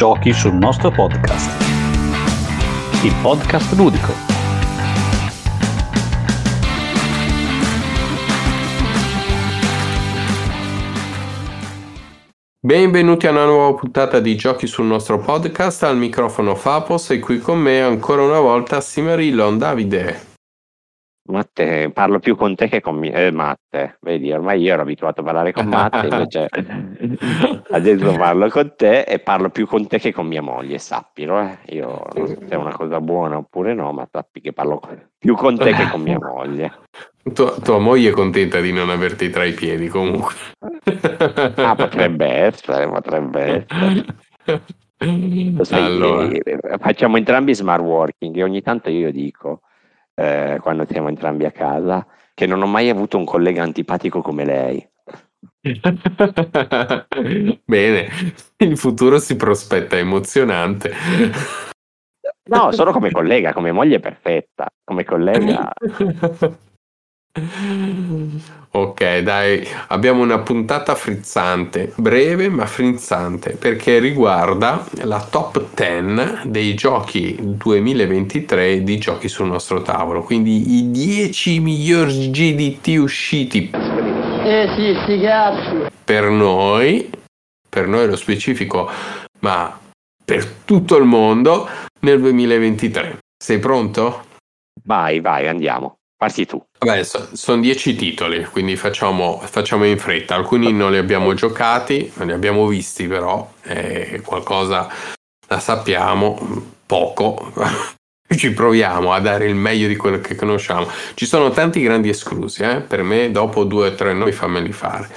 Giochi sul nostro podcast. Il podcast ludico. Benvenuti a una nuova puntata di Giochi sul nostro podcast. Al microfono Fapos e qui con me ancora una volta Simarillon Davide. Matte, parlo più con te che con me. Eh, Matte, vedi, ormai io ero abituato a parlare con Matte, invece adesso parlo con te e parlo più con te che con mia moglie, sappilo. Eh. Io non so se è una cosa buona oppure no, ma sappi che parlo più con te che con mia moglie. Tua, tua moglie è contenta di non averti tra i piedi comunque. ah, potrebbe essere, potrebbe essere. Allora. Facciamo entrambi smart working e ogni tanto io dico eh, quando siamo entrambi a casa, che non ho mai avuto un collega antipatico come lei. Bene, il futuro si prospetta emozionante. No, solo come collega, come moglie perfetta, come collega. Ok, dai, abbiamo una puntata frizzante, breve ma frizzante, perché riguarda la top 10 dei giochi 2023 di giochi sul nostro tavolo, quindi i 10 migliori GDT usciti. Eh sì, sti cazzi. Per noi, per noi lo specifico, ma per tutto il mondo nel 2023. Sei pronto? Vai, vai, andiamo. Parti tu. Beh, so, sono dieci titoli, quindi facciamo, facciamo, in fretta. Alcuni non li abbiamo giocati, non li abbiamo visti, però eh, qualcosa la sappiamo, poco. Ci proviamo a dare il meglio di quello che conosciamo. Ci sono tanti grandi esclusi, eh? per me dopo due o tre noi fammeli fare.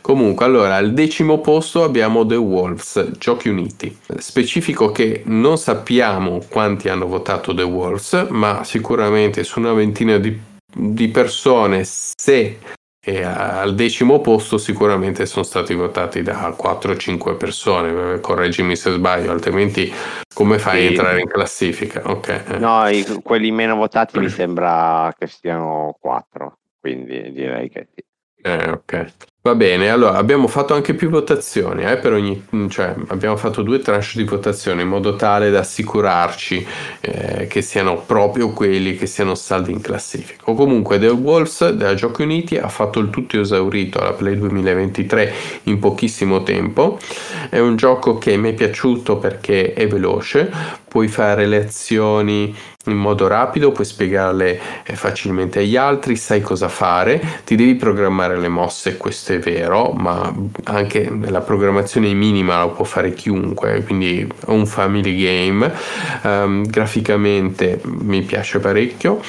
Comunque, allora, al decimo posto abbiamo The Wolves, Giochi Uniti. Specifico che non sappiamo quanti hanno votato The Wolves, ma sicuramente su una ventina di, di persone, se è al decimo posto sicuramente sono stati votati da 4-5 persone, correggimi se sbaglio, altrimenti come fai sì. a entrare in classifica? Okay. No, i, quelli meno votati mi sembra che siano 4, quindi direi che sì. Eh, ok. Va bene, allora abbiamo fatto anche più votazioni, eh, per ogni, cioè abbiamo fatto due tranche di votazione in modo tale da assicurarci eh, che siano proprio quelli che siano saldi in classifica. O comunque The Wolves della Giochi Uniti ha fatto il tutto esaurito alla Play 2023 in pochissimo tempo. È un gioco che mi è piaciuto perché è veloce, puoi fare le azioni in modo rapido, puoi spiegarle eh, facilmente agli altri, sai cosa fare, ti devi programmare le mosse, questo è vero, ma anche la programmazione minima la può fare chiunque, quindi è un family game, um, graficamente mi piace parecchio,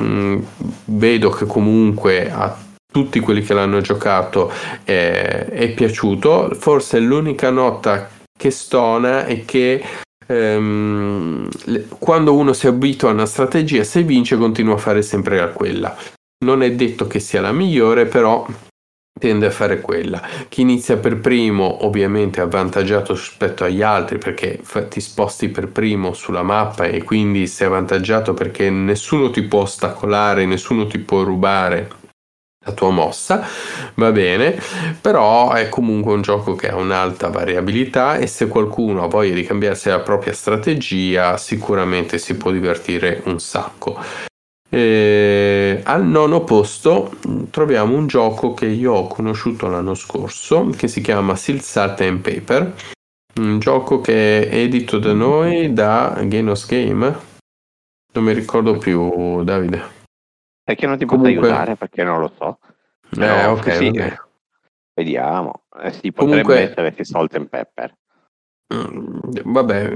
mm, vedo che comunque a tutti quelli che l'hanno giocato eh, è piaciuto, forse l'unica nota che stona è che ehm, quando uno si abitua a una strategia, se vince continua a fare sempre quella. Non è detto che sia la migliore, però tende a fare quella. Chi inizia per primo ovviamente è avvantaggiato rispetto agli altri perché ti sposti per primo sulla mappa e quindi sei avvantaggiato perché nessuno ti può ostacolare, nessuno ti può rubare la tua mossa, va bene, però è comunque un gioco che ha un'alta variabilità e se qualcuno ha voglia di cambiarsi la propria strategia sicuramente si può divertire un sacco. E al nono posto troviamo un gioco che io ho conosciuto l'anno scorso che si chiama Seal Salt and Paper, un gioco che è edito da noi da Genos Game. Non mi ricordo più, Davide. Perché non ti Comunque... posso aiutare? Perché non lo so. No, eh, ok. Sì, okay. Vediamo. Eh, sì, potrebbe Comunque... essere che Salt and Pepper. Mm, vabbè,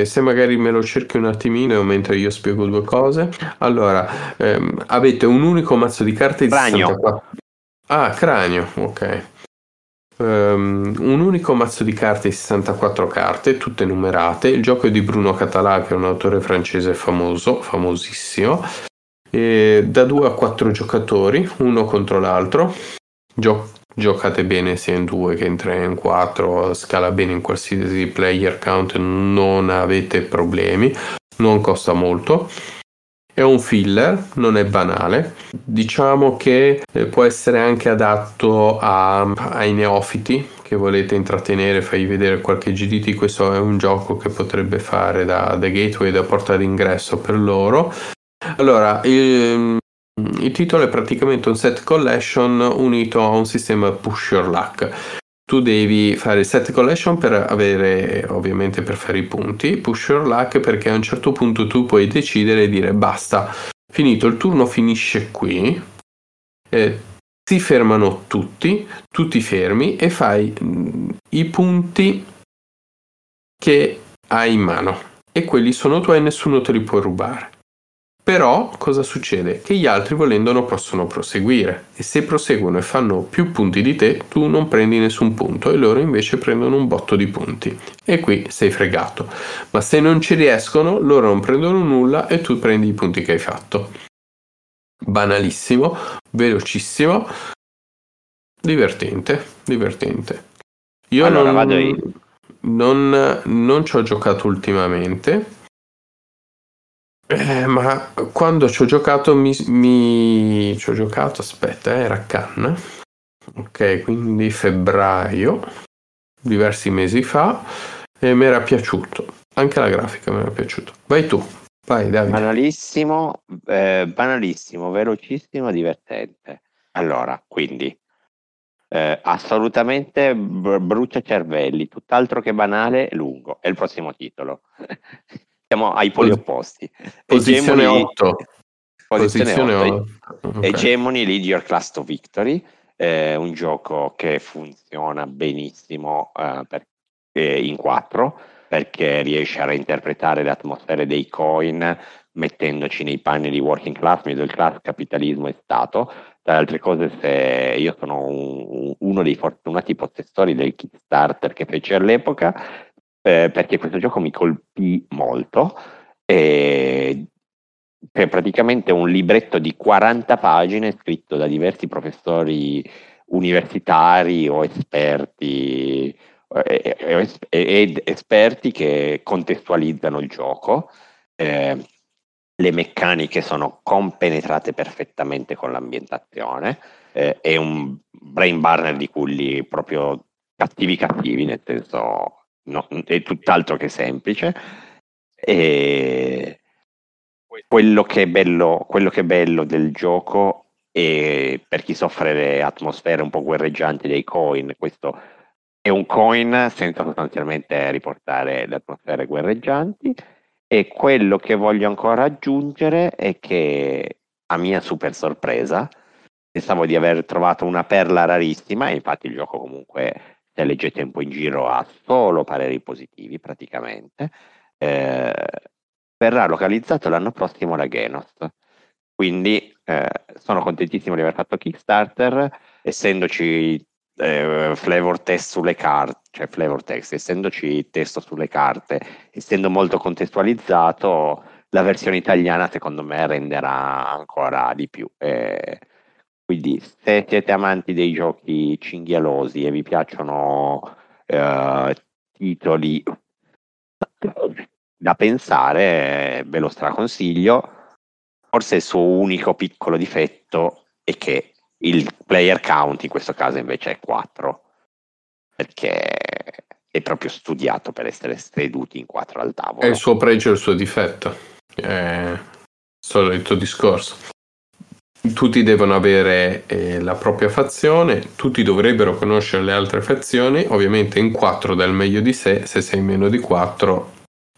eh, se magari me lo cerchi un attimino mentre io spiego due cose. Allora, ehm, avete un unico mazzo di carte di cranio. 64. Ah, cranio, ok. Um, un unico mazzo di carte di 64 carte, tutte numerate. Il gioco è di Bruno Català, che è un autore francese famoso, famosissimo e da 2 a 4 giocatori, uno contro l'altro. Gio- giocate bene sia in 2 che in 3 in 4, scala bene in qualsiasi player count, non avete problemi, non costa molto. È un filler, non è banale. Diciamo che eh, può essere anche adatto a, ai neofiti che volete intrattenere, fai vedere qualche GDT. Questo è un gioco che potrebbe fare da, da gateway, da porta d'ingresso per loro. Allora, il, il titolo è praticamente un set collection unito a un sistema push your luck. Tu devi fare il set collection per avere ovviamente per fare i punti push your luck perché a un certo punto tu puoi decidere e dire basta. Finito il turno finisce qui. Eh, si fermano tutti tu ti fermi e fai mm, i punti che hai in mano. E quelli sono tuoi e nessuno te li può rubare però cosa succede? Che gli altri volendo non possono proseguire e se proseguono e fanno più punti di te tu non prendi nessun punto e loro invece prendono un botto di punti e qui sei fregato. Ma se non ci riescono loro non prendono nulla e tu prendi i punti che hai fatto. Banalissimo, velocissimo, divertente, divertente. Io allora, non, non, non ci ho giocato ultimamente eh, ma quando ci ho giocato mi, mi... ci ho giocato, aspetta, eh, era Cannes. Ok, quindi febbraio, diversi mesi fa, e mi era piaciuto. Anche la grafica mi era piaciuta. Vai tu, vai Davide. Banalissimo, eh, banalissimo, velocissimo, divertente. Allora, quindi, eh, assolutamente br- brucia cervelli, tutt'altro che banale, lungo. È il prossimo titolo. Siamo ai poli opposti. Posizione 8. Posizione 8. Okay. Hegemony Lead Your Class to Victory, eh, un gioco che funziona benissimo eh, per, eh, in 4 perché riesce a reinterpretare le atmosfere dei coin mettendoci nei panni di working class, middle class, capitalismo e Stato. Tra le altre cose, se io sono un, uno dei fortunati possessori del Kickstarter che fece all'epoca, eh, perché questo gioco mi colpì molto. E è praticamente un libretto di 40 pagine scritto da diversi professori universitari o esperti eh, ed esperti che contestualizzano il gioco. Eh, le meccaniche sono compenetrate perfettamente con l'ambientazione. Eh, è un brain burner di culli proprio cattivi cattivi, nel senso no, è tutt'altro che semplice. E quello che, è bello, che è bello del gioco è per chi soffre le atmosfere un po' guerreggianti dei coin, questo è un coin senza sostanzialmente riportare le atmosfere guerreggianti e quello che voglio ancora aggiungere è che a mia super sorpresa pensavo di aver trovato una perla rarissima e infatti il gioco comunque se leggete un po' in giro ha solo pareri positivi praticamente, eh, verrà localizzato l'anno prossimo la Genos. Quindi eh, sono contentissimo di aver fatto Kickstarter, essendoci eh, flavor test sulle carte, cioè flavor text, essendoci testo sulle carte, essendo molto contestualizzato, la versione italiana secondo me renderà ancora di più. Eh, quindi se siete amanti dei giochi cinghialosi e vi piacciono eh, titoli da pensare, ve lo straconsiglio. Forse il suo unico piccolo difetto è che il player count in questo caso invece è 4, perché è proprio studiato per essere seduti in 4 al tavolo. È il suo pregio e il suo difetto. È il solito discorso tutti devono avere eh, la propria fazione, tutti dovrebbero conoscere le altre fazioni, ovviamente in 4 dal meglio di sé, se sei meno di 4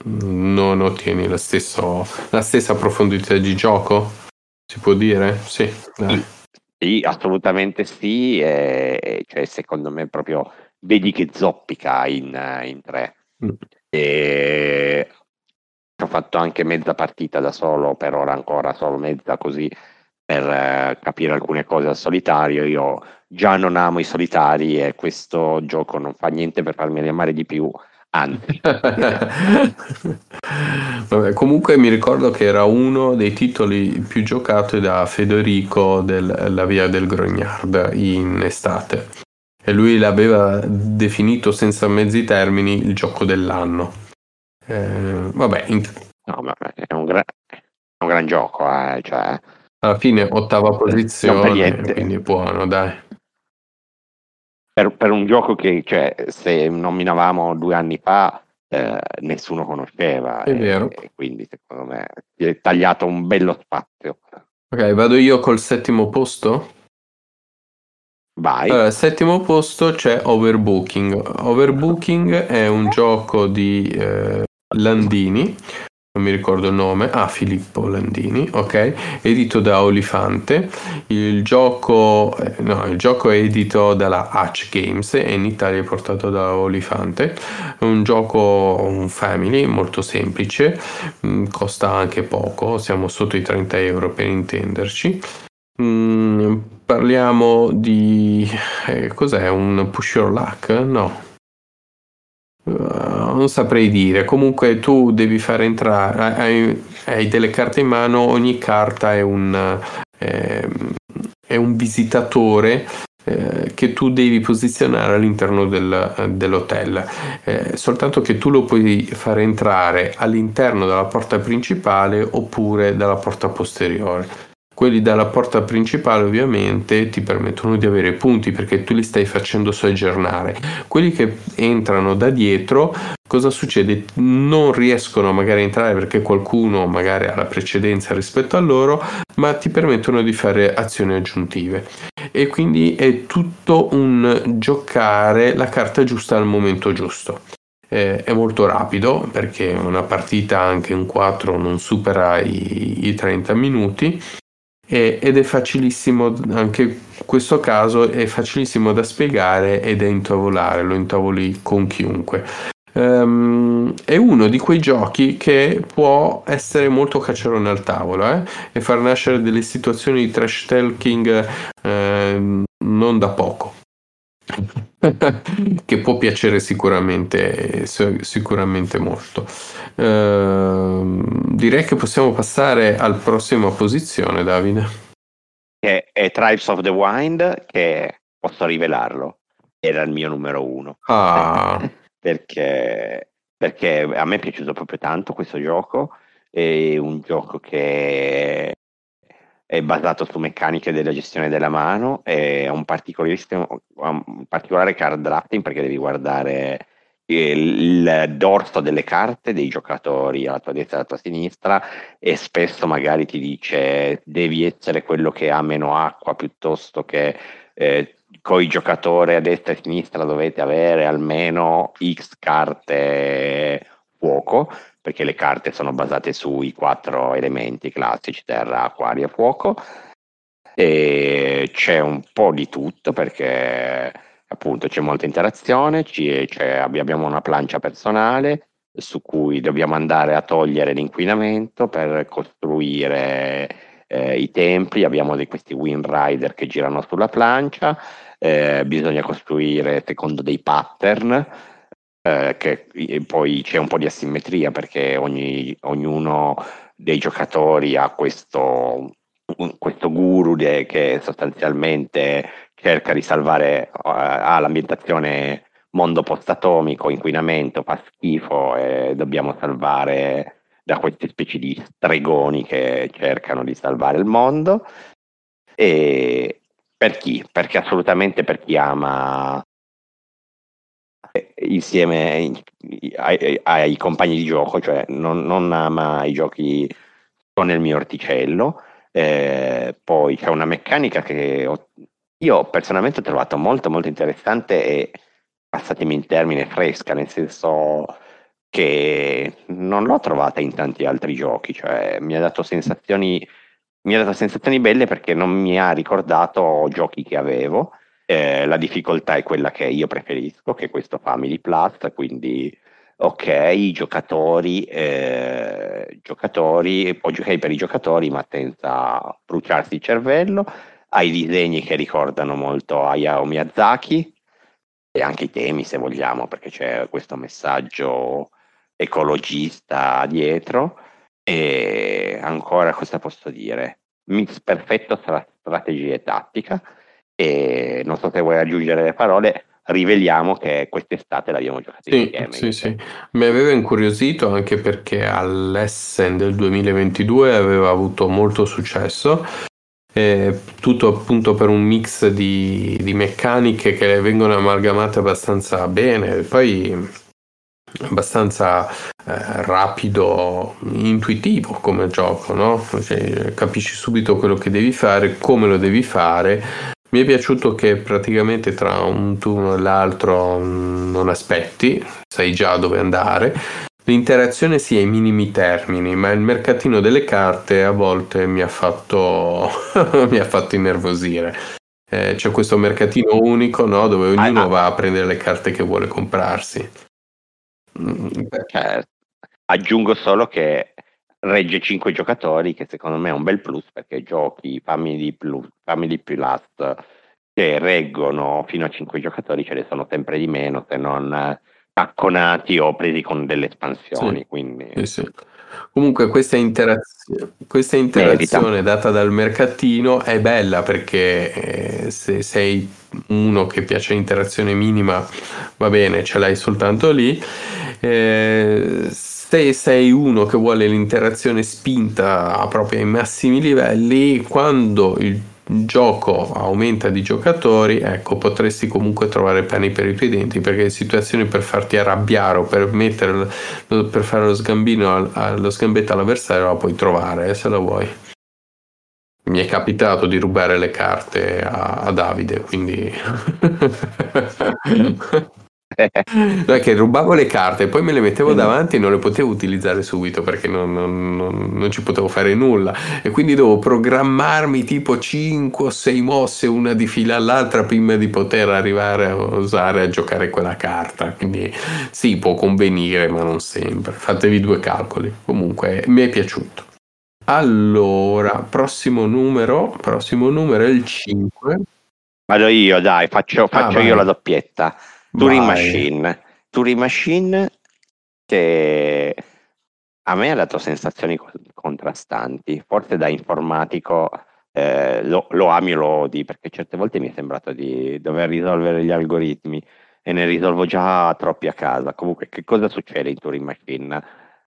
mm, non ottieni la, stesso, la stessa profondità di gioco, si può dire? Sì, dai. sì assolutamente sì, e, cioè, secondo me proprio vedi che zoppica in, in 3. Mm. E ho fatto anche mezza partita da solo, per ora ancora solo mezza così per eh, capire alcune cose al solitario. Io già non amo i solitari e questo gioco non fa niente per farmi amare di più. Anzi, Vabbè, comunque mi ricordo che era uno dei titoli più giocati da Federico della Via del Grognard in estate e lui l'aveva definito senza mezzi termini il gioco dell'anno. Eh, vabbè, in... no, è un, gra- un gran gran gioco, eh, cioè, Alla fine ottava posizione, quindi buono, dai. Per, per un gioco che, cioè, se nominavamo due anni fa, eh, nessuno conosceva. È e, vero. e quindi, secondo me, si è tagliato un bello spazio. Ok, vado io col settimo posto. Vai. Allora, al settimo posto c'è Overbooking. Overbooking è un gioco di eh, Landini, non mi ricordo il nome, ah Filippo Landini, ok, edito da Olifante. Il gioco, eh, no, il gioco è edito dalla Hatch Games e in Italia è portato da Olifante. È un gioco, un family molto semplice, mm, costa anche poco, siamo sotto i 30 euro per intenderci. Mm, parliamo di eh, cos'è un push your luck? No, Uh, non saprei dire. Comunque, tu devi far entrare. Hai, hai delle carte in mano, ogni carta è un, ehm, è un visitatore. eh, che tu devi posizionare all'interno del- dell'hotel Eh, soltanto che tu lo puoi far entrare all'interno della porta principale oppure dalla porta posteriore quelli dalla porta principale ovviamente ti permettono di avere punti perché tu li stai facendo soggiornare. Quelli che entrano da dietro, cosa succede? Non riescono magari a entrare perché qualcuno magari ha la precedenza rispetto a loro, ma ti permettono di fare azioni aggiuntive. E quindi è tutto un giocare la carta giusta al momento giusto. È molto rapido perché una partita anche in 4 non supera i, i 30 minuti e- ed è facilissimo, anche questo caso è facilissimo da spiegare ed è intavolare, lo intavoli con chiunque. Ehm, è uno di quei giochi che può essere molto cacciarone al tavolo eh, e far nascere delle situazioni di trash talking ehm, non da poco. che può piacere sicuramente, sicuramente molto. Ehm, direi che possiamo passare alla prossima posizione, Davide. Che è Tribes of the Wind, che posso rivelarlo, era il mio numero uno. Ah, perché, perché a me è piaciuto proprio tanto questo gioco. È un gioco che è basato su meccaniche della gestione della mano ha un, un particolare card drafting perché devi guardare il, il dorso delle carte dei giocatori alla tua destra e alla tua sinistra e spesso magari ti dice devi essere quello che ha meno acqua piuttosto che eh, con i giocatori a destra e a sinistra dovete avere almeno X carte fuoco perché le carte sono basate sui quattro elementi classici, terra, acqua, aria, fuoco. E c'è un po' di tutto perché appunto c'è molta interazione, c'è- abbiamo una plancia personale su cui dobbiamo andare a togliere l'inquinamento per costruire eh, i templi, abbiamo di questi wind rider che girano sulla plancia, eh, bisogna costruire secondo dei pattern eh, che poi c'è un po' di asimmetria perché ogni- ognuno dei giocatori ha questo, questo guru de- che sostanzialmente cerca di salvare, eh, ha l'ambientazione mondo post-atomico, inquinamento, fa schifo e dobbiamo salvare da queste specie di stregoni che cercano di salvare il mondo. E per chi? Perché assolutamente per chi ama insieme ai, ai compagni di gioco, cioè non, non ama i giochi con il mio orticello. Eh, poi c'è una meccanica che ho- io personalmente ho trovato molto molto interessante e passatemi in termine fresca, nel senso che non l'ho trovata in tanti altri giochi, cioè mi ha dato sensazioni, mi ha dato sensazioni belle perché non mi ha ricordato giochi che avevo. Eh, la difficoltà è quella che io preferisco, che è questo Family Plus, quindi ok, giocatori, eh, giocatori, può giocare per i giocatori ma senza bruciarsi il cervello, ha i disegni che ricordano molto Hayao Miyazaki e anche i temi se vogliamo, perché c'è questo messaggio ecologista dietro. E ancora cosa posso dire? Mix perfetto tra strategia e tattica e non so se vuoi aggiungere le parole, riveliamo che quest'estate l'abbiamo giocato Sì, insieme. sì, sì. Mi aveva incuriosito anche perché all'Essen del 2022 aveva avuto molto successo. eh, tutto appunto per un mix di, di meccaniche che vengono amalgamate abbastanza bene. Poi abbastanza eh, rapido, intuitivo come gioco, no? Cioè, capisci subito quello che devi fare, come lo devi fare. Mi è piaciuto che praticamente tra un turno e l'altro mh, non aspetti, sai già dove andare. L'interazione sia ai minimi termini, ma il mercatino delle carte a volte mi ha fatto, mi ha fatto innervosire. Eh, c'è questo mercatino unico, no? Dove ognuno ah. va a prendere le carte che vuole comprarsi. Mm, Certo. Aggiungo solo che regge 5 giocatori, che secondo me è un bel plus perché giochi Family Plus, Family Plus che reggono fino a 5 giocatori ce ne sono sempre di meno se non eh, tacconati o presi con delle espansioni. Sì. Quindi Sì, sì. Comunque questa, interazio- questa interazione data dal mercatino è bella perché eh, se sei uno che piace l'interazione minima va bene, ce l'hai soltanto lì. Eh, se sei uno che vuole l'interazione spinta proprio ai massimi livelli, quando il gioco aumenta di giocatori, ecco, potresti comunque trovare pani per i tuoi denti perché situazioni per farti arrabbiare o per mettere per fare lo sgambino al- allo sgambetto all'avversario la puoi trovare eh, se la vuoi. Mi è capitato di rubare le carte a, a Davide, quindi No, che rubavo le carte e poi me le mettevo davanti e non le potevo utilizzare subito perché non, non- non- non ci potevo fare nulla. E quindi dovevo programmarmi tipo 5 o 6 mosse una di fila all'altra prima di poter arrivare a usare a giocare quella carta. Quindi sì può convenire ma non sempre. Fatevi due calcoli. Comunque mi è piaciuto. Allora prossimo numero prossimo numero è il 5 Vado io, dai, faccio, faccio io vai. la doppietta. Turing Vai. Machine. Turing Machine che a me ha dato sensazioni co- contrastanti. Forse da informatico eh, lo, lo ami o lo odi, perché certe volte mi è sembrato di dover risolvere gli algoritmi e ne risolvo già troppi a casa. Comunque, che cosa succede in Turing Machine?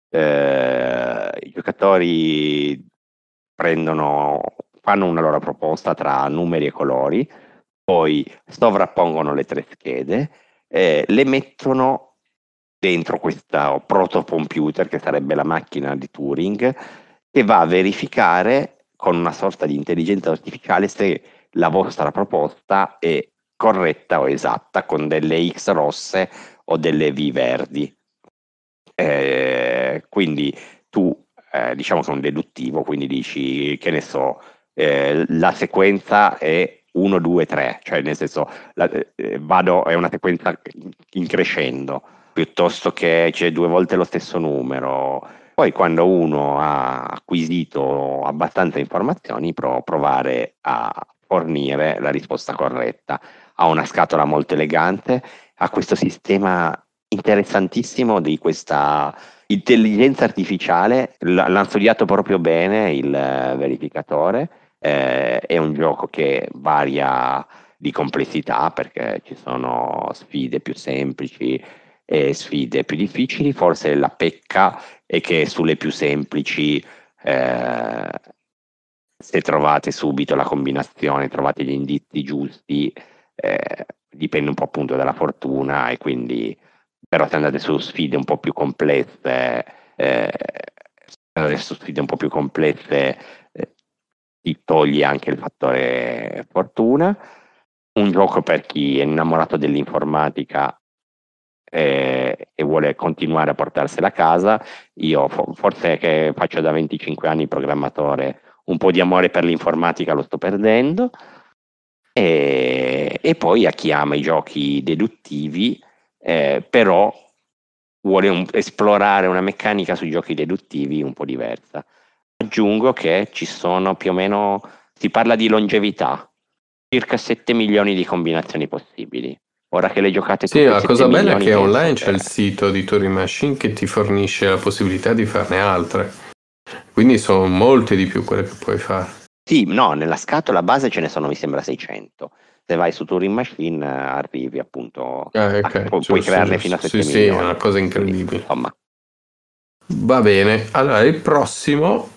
Eh, I giocatori prendono, fanno una loro proposta tra numeri e colori, poi sovrappongono le tre schede, eh, le mettono dentro questo protocomputer che sarebbe la macchina di Turing che va a verificare con una sorta di intelligenza artificiale se la vostra proposta è corretta o esatta con delle X rosse o delle V verdi. Eh, quindi tu eh, diciamo che è un deduttivo, quindi dici che ne so, eh, la sequenza è 1, 2, 3, cioè nel senso la- eh, vado, è una sequenza in crescendo, piuttosto che c'è due volte lo stesso numero. Poi quando uno ha acquisito abbastanza informazioni, può provare a fornire la risposta corretta. Ha una scatola molto elegante, ha questo sistema interessantissimo di questa intelligenza artificiale, l- l'hanno studiato proprio bene il eh, verificatore, eh, è un gioco che varia di complessità perché ci sono sfide più semplici e sfide più difficili, forse la pecca è che sulle più semplici eh, se trovate subito la combinazione, trovate gli indizi giusti, eh, dipende un po' appunto dalla fortuna e quindi però se andate su sfide un po' più complesse, eh, su sfide un po' più complesse ti toglie anche il fattore fortuna. Un gioco per chi è innamorato dell'informatica eh, e vuole continuare a portarsela a casa. Io fo- forse che faccio da 25 anni programmatore, un po' di amore per l'informatica lo sto perdendo. E, e poi a chi ama i giochi deduttivi, eh, però vuole un- esplorare una meccanica sui giochi deduttivi un po' diversa. Aggiungo che ci sono più o meno, si parla di longevità, circa 7 milioni di combinazioni possibili. Ora che le giocate Sì, tutte la 7 cosa bella è che online c'è il sito di Turing Machine che ti fornisce la possibilità di farne altre. Quindi sono molte di più quelle che puoi fare. Sì, no, nella scatola base ce ne sono, mi sembra, 600. se vai su Turing Machine arrivi appunto Ah, a- ok, pu- puoi giusto, crearne giusto. fino a 7 Sì, sì, milioni è una cosa Quindi, incredibile. insomma Va bene, allora il prossimo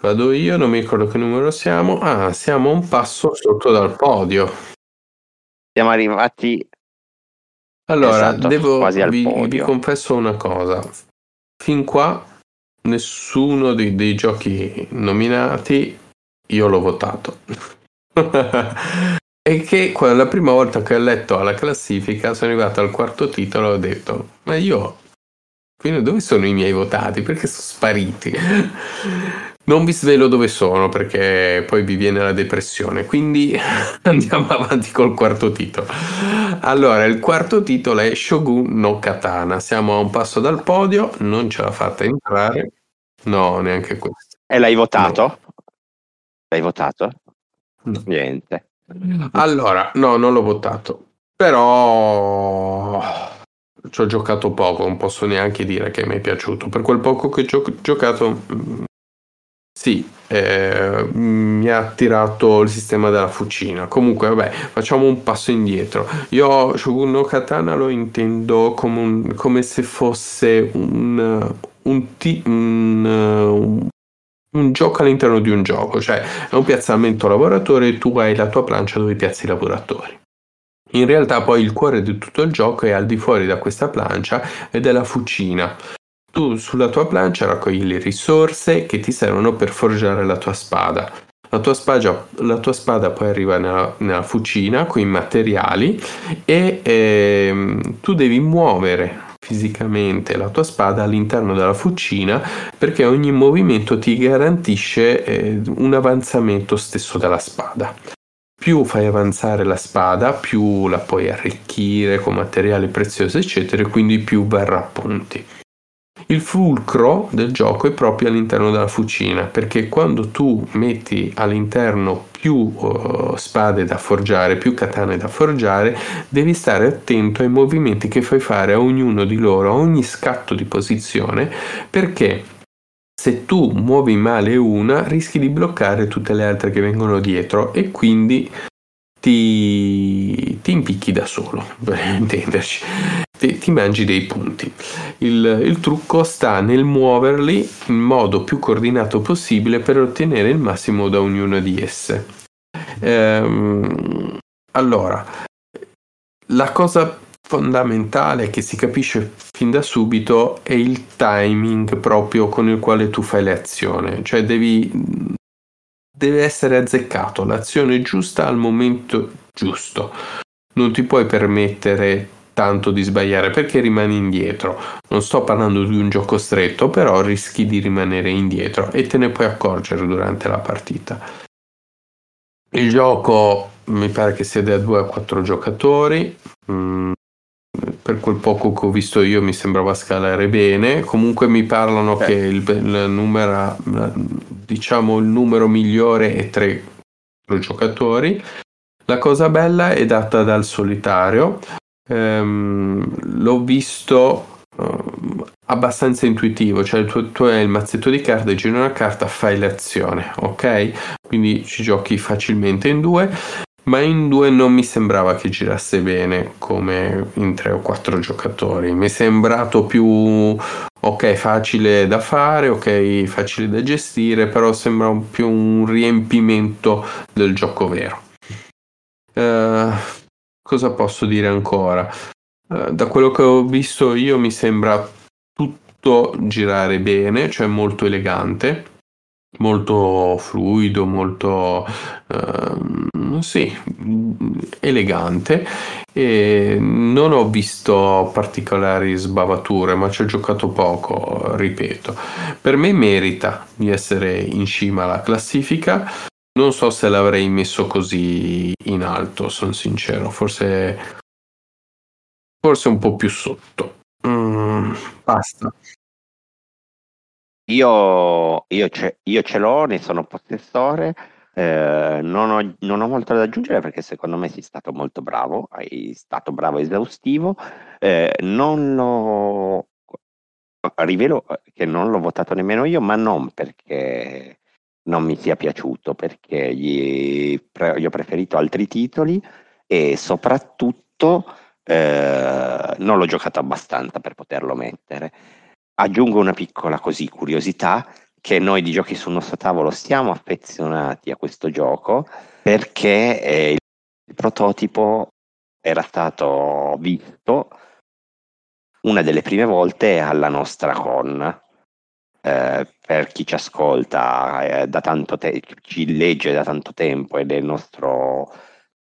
vado io, non mi ricordo che numero siamo. Ah, siamo un passo sotto dal podio. siamo arrivati Allora, Esatto, devo, quasi al vi, vi podio. confesso una cosa. Fin qua nessuno dei, dei giochi nominati io l'ho votato. e che la prima volta che ho letto la classifica sono arrivato al quarto titolo e ho detto, ma io, quindi dove sono i miei votati? Perché sono spariti? Non vi svelo dove sono perché poi vi viene la depressione. Quindi andiamo avanti col quarto titolo. Allora, il quarto titolo è Shogun no Katana. Siamo a un passo dal podio, non ce l'ha fatta entrare. No, neanche questo. e l'hai votato? L'hai votato? No. Niente. Allora, no, non l'ho votato. Però ci ho giocato poco, non posso neanche dire che mi è piaciuto. Per quel poco che ho giocato, mm, sì, eh, mi ha attirato il sistema della fucina. Comunque, vabbè, facciamo un passo indietro. Io Shogun no Katana lo intendo come, un- come se fosse un, un, ti- un- un gioco all'interno di un gioco, cioè è un piazzamento lavoratore e tu hai la tua plancia dove piazzi i lavoratori. In realtà poi il cuore di tutto il gioco è al di fuori da questa plancia ed è la fucina. Tu sulla tua plancia raccogli le risorse che ti servono per forgiare la tua spada. La tua spada, la tua spada poi arriva nella, nella fucina con i materiali e ehm, tu devi muovere fisicamente la tua spada all'interno della fucina perché ogni movimento ti garantisce eh, un avanzamento stesso della spada. Più fai avanzare la spada, più la puoi arricchire con materiali preziosi, eccetera, e quindi più verrà punti. Il fulcro del gioco è proprio all'interno della fucina, perché quando tu metti all'interno più eh, spade da forgiare, più katane da forgiare, devi stare attento ai movimenti che fai fare a ognuno di loro, a ogni scatto di posizione, perché se tu muovi male una rischi di bloccare tutte le altre che vengono dietro e quindi ti, ti impicchi da solo, per intenderci, ti, ti mangi dei punti. Il, il trucco sta nel muoverli in modo più coordinato possibile per ottenere il massimo da ognuna di esse. Ehm, allora, la cosa fondamentale che si capisce fin da subito è il timing proprio con il quale tu fai l'azione, cioè devi deve essere azzeccato l'azione giusta al momento giusto. Non ti puoi permettere tanto di sbagliare perché rimani indietro. Non sto parlando di un gioco stretto, però rischi di rimanere indietro e te ne puoi accorgere durante la partita. Il gioco mi pare che sia da 2 a 4 giocatori. Mm, per quel poco che ho visto io mi sembrava scalare bene. Comunque mi parlano Eh. che il, il numero, diciamo il numero migliore è 3 giocatori. La cosa bella è data dal solitario. Ehm, l'ho visto ehm, abbastanza intuitivo, cioè tu, tu hai il mazzetto di carte, giri una carta, fai l'azione, ok? Quindi ci giochi facilmente in due, ma in due non mi sembrava che girasse bene come in tre o quattro giocatori. Mi è sembrato più ok, facile da fare, ok, facile da gestire, però sembra un- più un riempimento del gioco vero. Eh, cosa posso dire ancora? Eh, da quello che ho visto io mi sembra tutto girare bene, cioè molto elegante, molto fluido, molto ehm, sì, elegante e non ho visto particolari sbavature, ma ci ho giocato poco, ripeto. Per me merita di essere in cima alla classifica. Non so se l'avrei messo così in alto, sono sincero, forse forse un po' più sotto. Mm, basta. Io, io ce, io ce l'ho, ne sono possessore, eh, non, ho, non ho molto da aggiungere perché secondo me sei stato molto bravo, hai stato bravo e esaustivo. Eh, non l'ho, rivelo che non l'ho votato nemmeno io, ma non perché non mi sia piaciuto perché gli, pre- gli ho preferito altri titoli e soprattutto eh, non l'ho giocato abbastanza per poterlo mettere. Aggiungo una piccola così curiosità che noi di giochi sul nostro tavolo siamo affezionati a questo gioco perché eh, il prototipo era stato visto una delle prime volte alla nostra con. Eh, per chi ci ascolta eh, da tanto te- ci legge da tanto tempo ed è il nostro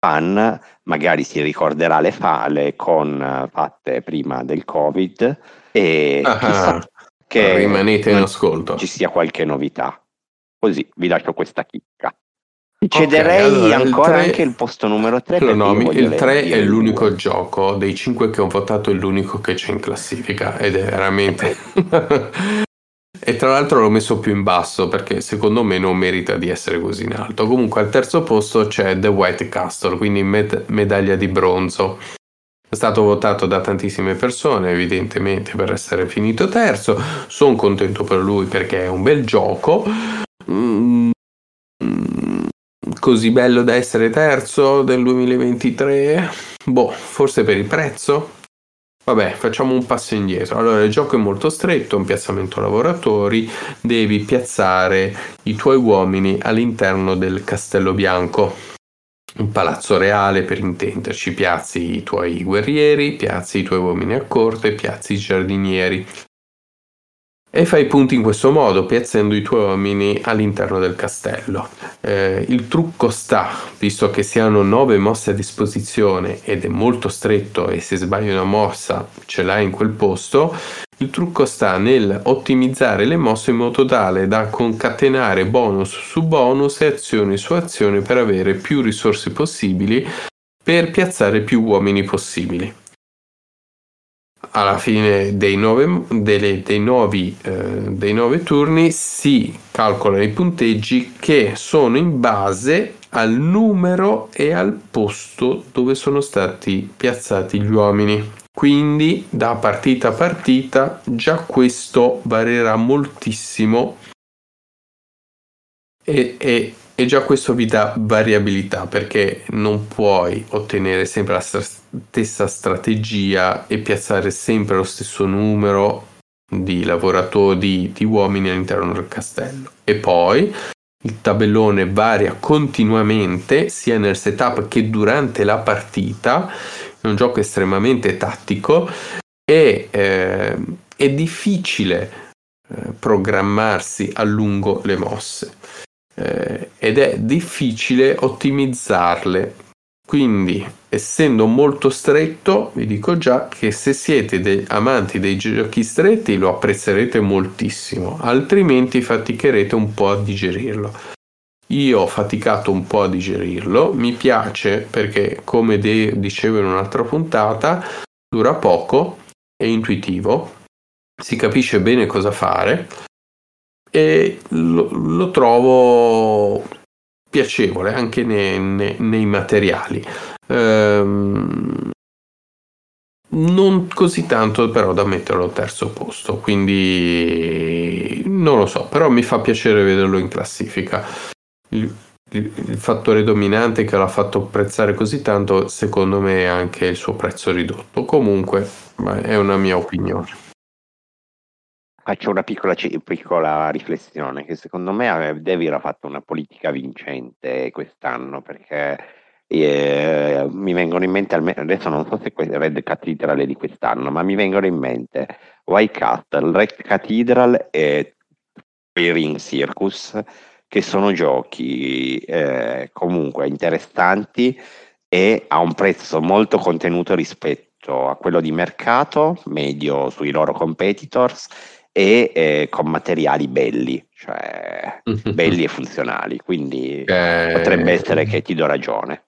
fan, magari si ricorderà le fale con fatte prima del Covid e Ah, chissà che rimanete in ascolto. ci sia qualche novità. Così vi lascio questa chicca. Cederei allora, il ancora tre- anche il posto numero 3 Lo nomi, il 3 è l'unico gioco dei 5 che ho votato, è l'unico che c'è in classifica ed è veramente... e tra l'altro l'ho messo più in basso perché secondo me non merita di essere così in alto. Comunque al terzo posto c'è The White Castle, quindi med- medaglia di bronzo. È stato votato da tantissime persone, evidentemente per essere finito terzo. Sono contento per lui perché è un bel gioco. Mm, così bello da essere terzo del 2023? Boh, forse per il prezzo? Vabbè, facciamo un passo indietro. Allora, il gioco è molto stretto, un piazzamento lavoratori, devi piazzare i tuoi uomini all'interno del Castello Bianco. Un palazzo reale per intenderci, piazzi i tuoi guerrieri, piazzi i tuoi uomini a corte, piazzi i giardinieri. E fai i punti in questo modo, piazzando i tuoi uomini all'interno del castello. Eh, il trucco sta, visto che si hanno nove mosse a disposizione ed è molto stretto e se sbagli una mossa ce l'hai in quel posto, il trucco sta nel ottimizzare le mosse in modo tale da concatenare bonus su bonus e azione su azione per avere più risorse possibili per piazzare più uomini possibili alla fine dei nove, delle- dei novi, eh, dei nove turni si calcolano i punteggi che sono in base al numero e al posto dove sono stati piazzati gli uomini. Quindi da partita a partita già questo varierà moltissimo e, e- e già questo vi dà variabilità perché non puoi ottenere sempre la stra- stessa strategia e piazzare sempre lo stesso numero di lavoratori, di, di uomini all'interno del castello. E poi il tabellone varia continuamente sia nel setup che durante la partita. È un gioco estremamente tattico e eh, è difficile eh, programmarsi a lungo le mosse eh, ed è difficile ottimizzarle. Quindi, essendo molto stretto, vi dico già che se siete dei amanti dei giochi stretti lo apprezzerete moltissimo, altrimenti faticherete un po' a digerirlo. Io ho faticato un po' a digerirlo, mi piace perché, come de- dicevo in un'altra puntata, dura poco, è intuitivo, si capisce bene cosa fare e lo, lo trovo piacevole anche ne- ne- nei materiali. Ehm, non così tanto però da metterlo al terzo posto, quindi non lo so, però mi fa piacere vederlo in classifica. Il, il- fattore dominante che l'ha fatto apprezzare così tanto, secondo me, è anche il suo prezzo ridotto. Comunque, è una mia opinione. Faccio una piccola, piccola riflessione che secondo me eh, Devir ha fatto una politica vincente quest'anno perché eh, mi vengono in mente, almeno, adesso non so se que- Red Cathedral è di quest'anno, ma mi vengono in mente White Castle, Red Cathedral e Ring Circus, che sono giochi eh, comunque interessanti e a un prezzo molto contenuto rispetto a quello di mercato, medio sui loro competitors e eh, con materiali belli, cioè belli e funzionali, quindi Eh, potrebbe essere che ti do ragione.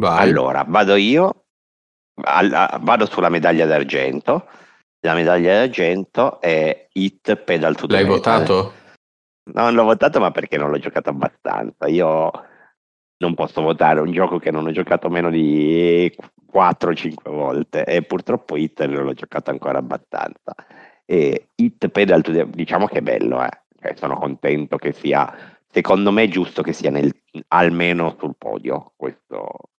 vai. Allora, vado io, alla- vado sulla medaglia d'argento. La medaglia d'argento è Hit Pedal to the L'hai Metal. votato? Non l'ho votato, ma perché non l'ho giocato abbastanza. Io non posso votare un gioco che non ho giocato meno di 4-5 volte e purtroppo Hit non l'ho giocato ancora abbastanza. E Hit Pedal to the... diciamo che è bello, eh. cioè, sono contento che sia, secondo me è giusto che sia nel, almeno sul podio questo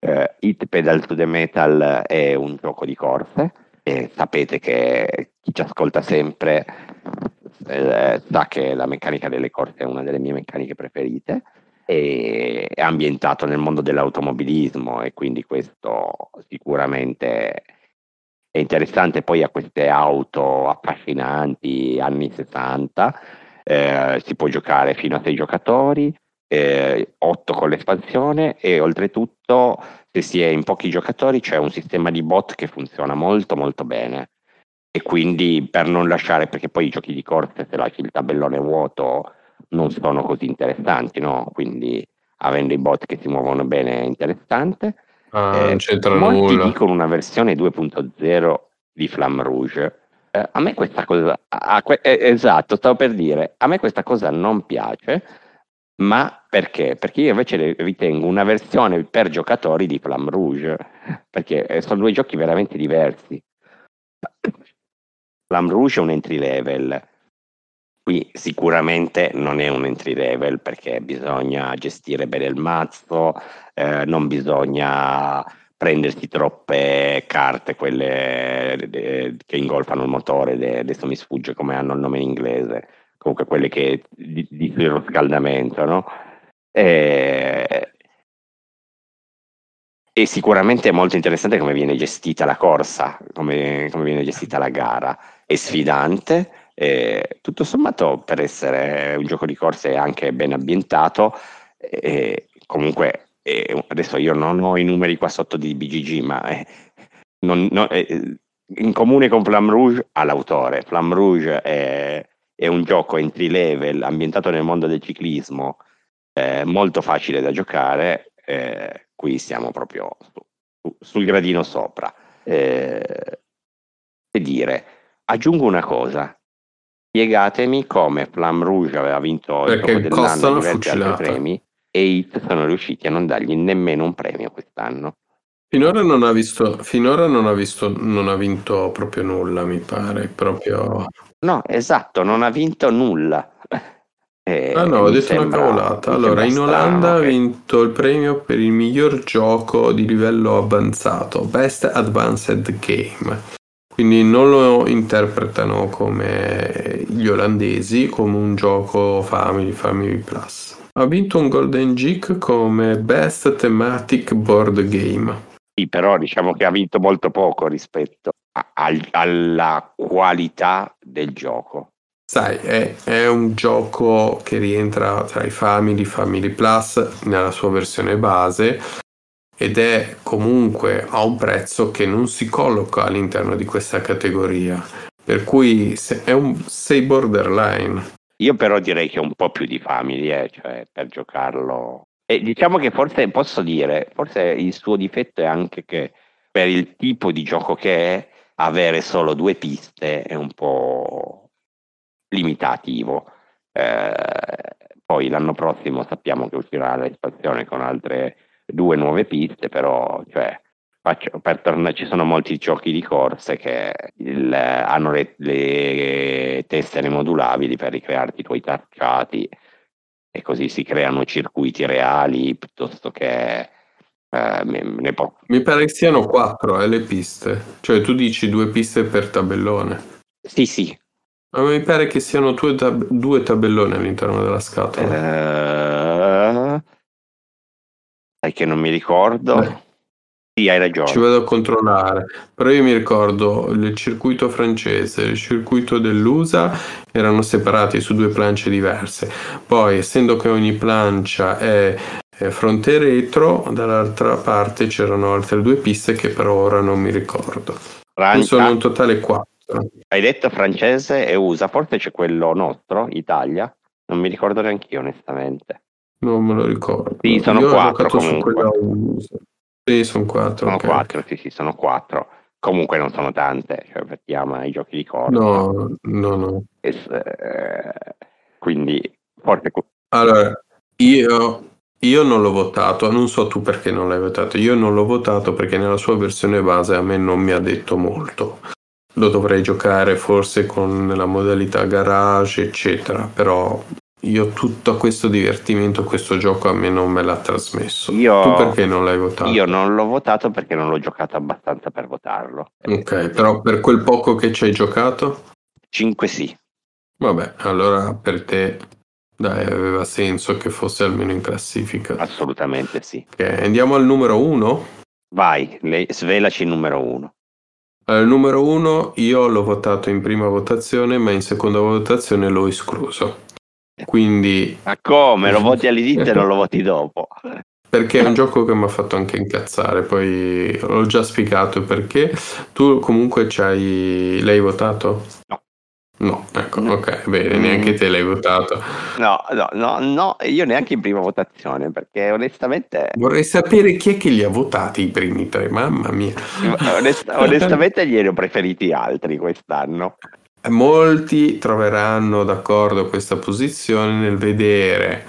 eh, Hit Pedal to the Metal è un gioco di corse e sapete che chi ci ascolta sempre eh, sa che la meccanica delle corse è una delle mie meccaniche preferite è ambientato nel mondo dell'automobilismo e quindi questo sicuramente è interessante. Poi ha queste auto affascinanti anni 60, eh, si può giocare fino a sei giocatori, eh, 8 con l'espansione e oltretutto se si è in pochi giocatori c'è un sistema di bot che funziona molto molto bene e quindi per non lasciare, perché poi i giochi di corse se lasci il tabellone vuoto non sono così interessanti, no? Quindi avendo i bot che si muovono bene è interessante. Ah, Eh, non c'entra molti nulla. dicono una versione 2.0 di Flamme Rouge. Eh, a me questa cosa, a- a que- eh, esatto, stavo per dire, a me questa cosa non piace, ma perché? Perché io invece ritengo una versione per giocatori di Flamme Rouge, perché eh, sono due giochi veramente diversi. Flamme Rouge è un entry level, qui sicuramente non è un entry level perché bisogna gestire bene il mazzo, eh, non bisogna prendersi troppe carte, quelle eh, che ingolfano il motore, de- adesso mi sfugge come hanno il nome in inglese, comunque quelle che di, di riscaldamento, no? E, e sicuramente è molto interessante come viene gestita la corsa, come, come viene gestita la gara, è sfidante, e tutto sommato per essere un gioco di corse anche ben ambientato, e comunque eh, adesso io non ho i numeri qua sotto di BGG, ma eh, non- no- eh, in comune con Flamme Rouge ha l'autore. Flamme Rouge è, è un gioco entry level ambientato nel mondo del ciclismo, eh, molto facile da giocare. eh, qui siamo proprio su- su- sul gradino sopra. Eh, che dire, aggiungo una cosa. Spiegatemi come Flamme Rouge aveva vinto il gioco dell'anno e una diversi altri premi e Hit sono riusciti a non dargli nemmeno un premio quest'anno. Finora non ha visto, finora non ha visto, non ha vinto proprio nulla, mi pare. Proprio. No, esatto, non ha vinto nulla. Eh, Ah no, ho detto una sembra- cavolata. mi Allora, in Olanda strano ha vinto il premio per il miglior gioco di livello avanzato, Best Advanced Game. Quindi non lo interpretano come gli olandesi, come un gioco Family, Family Plus. Ha vinto un Golden Geek come Best Thematic Board Game. Sì, però diciamo che ha vinto molto poco rispetto a- al- alla qualità del gioco. Sai, è, è un gioco che rientra tra i Family, Family Plus nella sua versione base ed è comunque a un prezzo che non si colloca all'interno di questa categoria. Per cui un sei borderline. Io però direi che è un po' più di family, eh, cioè per giocarlo. E diciamo che forse posso dire, forse il suo difetto è anche che per il tipo di gioco che è, avere solo due piste è un po' limitativo. Eh, poi l'anno prossimo sappiamo che uscirà l'espansione con altre due nuove piste, però cioè, tornare, ci sono molti giochi di corse che il- hanno le, le tessere modulabili per ricrearti i tuoi tracciati e così si creano circuiti reali piuttosto che eh, ne- ne po- Mi pare che siano quattro eh, le piste. Cioè tu dici due piste per tabellone. Sì, sì. Ma mi pare che siano due, tab- due tabelloni all'interno della scatola. Eh, sai che non mi ricordo. Beh. Sì, hai ragione. Ci vado a controllare, però io mi ricordo il circuito francese e il circuito dell'USA erano separati su due planche diverse. Poi, essendo che ogni plancia è, è fronte e retro, dall'altra parte c'erano altre due piste che per ora non mi ricordo. Fran- Sono in totale quattro. hai detto francese e USA, forse c'è quello nostro, Italia. Non mi ricordo neanche io, onestamente. Non me lo ricordo. Sì, sono Io quattro comunque. Sì, sono quattro. Sono ok. quattro, sì, sì, sono quattro. Comunque non sono tante, cioè per chi ama i giochi di corsa. No, no, no. E eh, quindi forse Allora, io, io non l'ho votato, non so tu perché non l'hai votato, io non l'ho votato perché nella sua versione base a me non mi ha detto molto. lo dovrei giocare forse con la modalità garage, eccetera, però io tutto questo divertimento, questo gioco a me non me l'ha trasmesso. Io, tu perché non l'hai votato? Io non l'ho votato perché non l'ho giocato abbastanza per votarlo. Ok, però per quel poco che ci hai giocato? 5 sì. Vabbè, allora per te dai, aveva senso che fosse almeno in classifica. Assolutamente sì. Ok, andiamo al numero uno. Vai, lei, svelaci il numero uno. Al numero uno io l'ho votato in prima votazione, ma in seconda votazione l'ho escluso. Quindi... Ma come? Lo voti all'inizio e non lo voti dopo? Perché è un gioco che mi ha fatto anche incazzare, poi l'ho già spiegato perché. Tu comunque c'hai... l'hai votato? No. No, ecco, ok, bene, neanche te l'hai votato. No, no, no, no, io neanche in prima votazione, perché onestamente... Vorrei sapere chi è che li ha votati i primi tre, mamma mia. Onest- onestamente gliene ho preferiti altri quest'anno. Molti troveranno d'accordo questa posizione nel vedere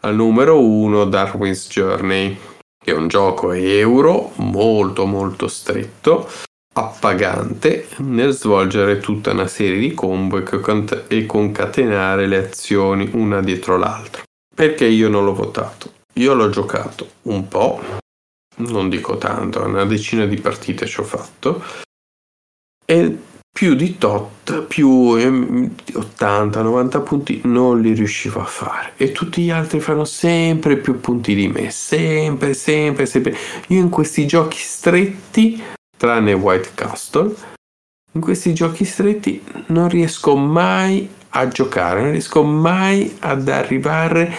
al numero uno Darwin's Journey, che è un gioco euro molto molto stretto, appagante nel svolgere tutta una serie di combo e concatenare le azioni una dietro l'altra. Perché io non l'ho votato? Io l'ho giocato un po', non dico tanto, una decina di partite ci ho fatto, e più di tot, più 80-90 punti non li riuscivo a fare e tutti gli altri fanno sempre più punti di me, sempre, sempre, sempre. Io in questi giochi stretti, tranne White Castle, in questi giochi stretti non riesco mai a giocare, non riesco mai ad arrivare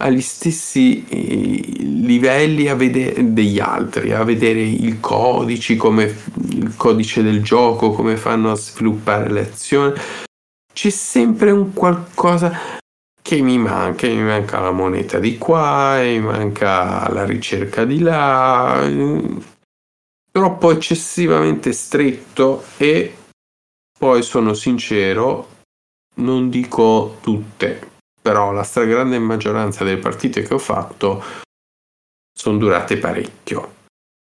agli stessi eh, livelli a vedere degli altri, a vedere i codici, come il codice del gioco, come fanno a sviluppare le azioni. C'è sempre un qualcosa che mi manca, mi manca la moneta di qua, mi manca la ricerca di là, troppo eccessivamente stretto e poi sono sincero, non dico tutte, però la stragrande maggioranza delle partite che ho fatto sono durate parecchio.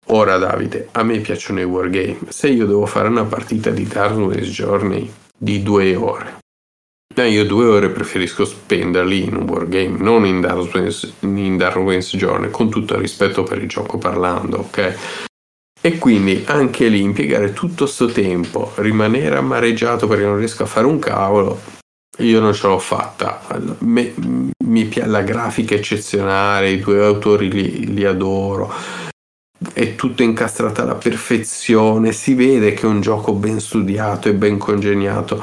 Ora Davide, a me piacciono i wargame, se io devo fare una partita di Darwin's Journey di due ore, eh, io due ore preferisco spenderli in un wargame, non in Darwin's, in Darwin's Journey, con tutto il rispetto per il gioco parlando, ok? E quindi anche lì impiegare tutto questo tempo, rimanere amareggiato perché non riesco a fare un cavolo, io non ce l'ho fatta. Me, mi piace la grafica eccezionale, i due autori li, li adoro. È tutto incastrato alla perfezione. Si vede che è un gioco ben studiato e ben congegnato.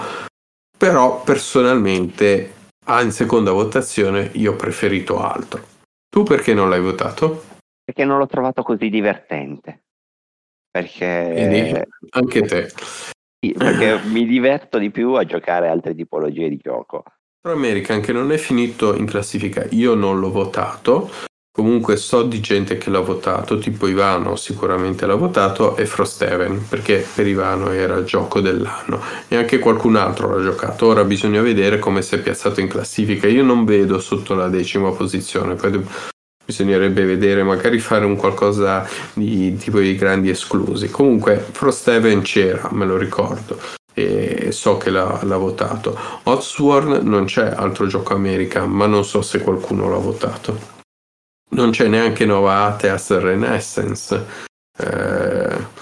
Però personalmente, in seconda votazione, io ho preferito altro. Tu perché non l'hai votato? Perché non l'ho trovato così divertente. Perché. Quindi, anche te perché mi diverto di più a giocare altre tipologie di gioco. Pro American che non è finito in classifica, io non l'ho votato, comunque so di gente che l'ha votato, tipo Ivano sicuramente l'ha votato e Frost Heaven, perché per Ivano era il gioco dell'anno e anche qualcun altro l'ha giocato. Ora bisogna vedere come si è piazzato in classifica. Io non vedo sotto la decima posizione, poi bisognerebbe vedere, magari fare un qualcosa di tipo di grandi esclusi. Comunque Frosthaven c'era, me lo ricordo e so che l'ha, l'ha votato. Odsworn non c'è altro gioco American, ma non so se qualcuno l'ha votato. Non c'è neanche Nova Ateas Renaissance. Eh,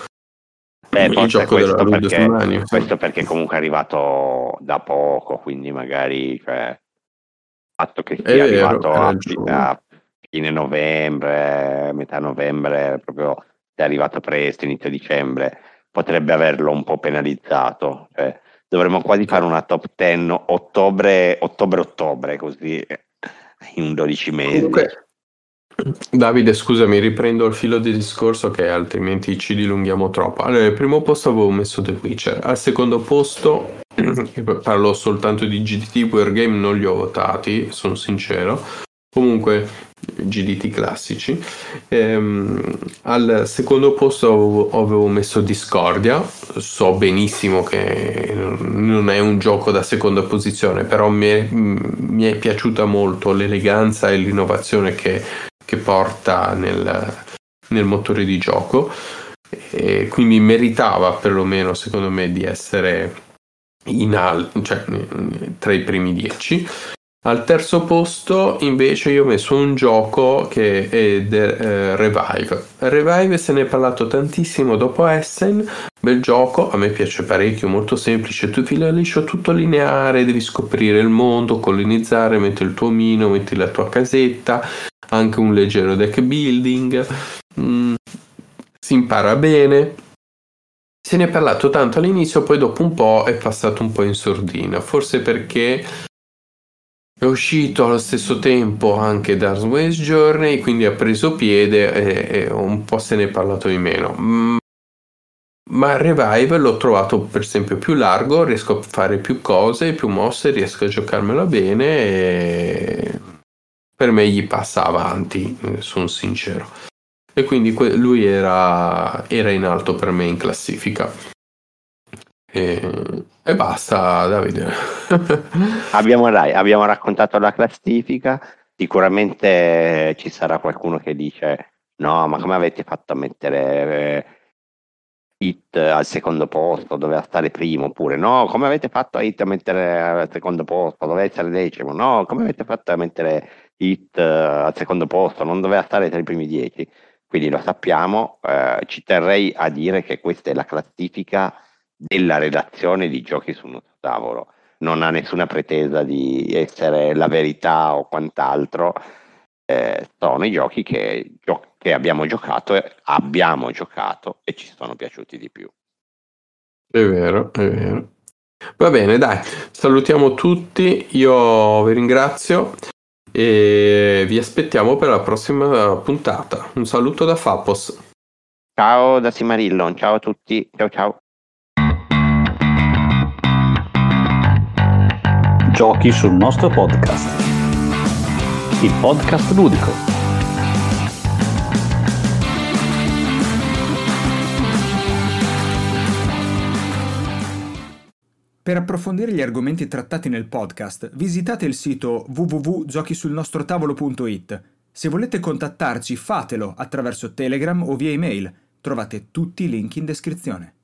Beh, il gioco della perché, Mania, questo perché comunque è arrivato da poco, quindi magari cioè, il fatto che sia è arrivato vero, a, a fine novembre, metà novembre, proprio è arrivato presto, inizio dicembre, potrebbe averlo un po' penalizzato. Cioè, dovremmo quasi fare una top 10 ottobre, ottobre, ottobre, così in 12 mesi. Comunque, Davide, scusami, riprendo il filo di discorso che altrimenti ci dilunghiamo troppo. Allora, al primo posto avevo messo The Witcher, al secondo posto, parlo soltanto di GDT Wargame, non li ho votati, sono sincero. Comunque, GDT classici. Ehm, al secondo posto avevo, avevo, messo Discordia, so benissimo che non è un gioco da seconda posizione, però mi è, mi è piaciuta molto l'eleganza e l'innovazione che, che porta nel, nel, motore di gioco. e quindi meritava perlomeno secondo me di essere in alto, cioè tra i primi dieci. Al terzo posto invece io ho messo un gioco che è The, eh, Revive. Revive se ne è parlato tantissimo dopo Essen, bel gioco, a me piace parecchio, molto semplice, tu fila liscio tutto lineare, devi scoprire il mondo, colonizzare, metti il tuo mino, metti la tua casetta, anche un leggero deck building, mm, si impara bene. Se ne è parlato tanto all'inizio, poi dopo un po' è passato un po' in sordina, forse perché è uscito allo stesso tempo anche Dark Ways Journey, quindi ha preso piede e, e, un po' se ne è parlato di meno. Mm, ma Revive l'ho trovato per esempio più largo, riesco a fare più cose, più mosse, riesco a giocarmela bene e per me gli passa avanti, sono sincero. E quindi lui era, era in alto per me in classifica. E, e basta, Davide. abbiamo, abbiamo raccontato la classifica. Sicuramente ci sarà qualcuno che dice: No, ma come avete fatto a mettere eh, Hit al secondo posto? Doveva stare primo. Oppure no, come avete fatto a Hit a mettere al secondo posto? Doveva essere decimo. No, come avete fatto a mettere Hit uh, al secondo posto? Non doveva stare tra i primi dieci. Quindi lo sappiamo. Eh, ci terrei a dire che questa è la classifica della redazione di giochi sul nostro tavolo. Non ha nessuna pretesa di essere la verità o quant'altro. Eh, sono i giochi che, gio- che abbiamo giocato, abbiamo giocato e ci sono piaciuti di più. È vero, è vero. Va bene, dai, salutiamo tutti, io vi ringrazio e vi aspettiamo per la prossima puntata. Un saluto da Fapos. Ciao da Simarillon, ciao a tutti, ciao ciao. Giochi sul nostro podcast. Il podcast ludico. Per approfondire gli argomenti trattati nel podcast, visitate il sito www.giochisulnostrotavolo.it. Se volete contattarci, fatelo attraverso Telegram o via email. Trovate tutti i link in descrizione.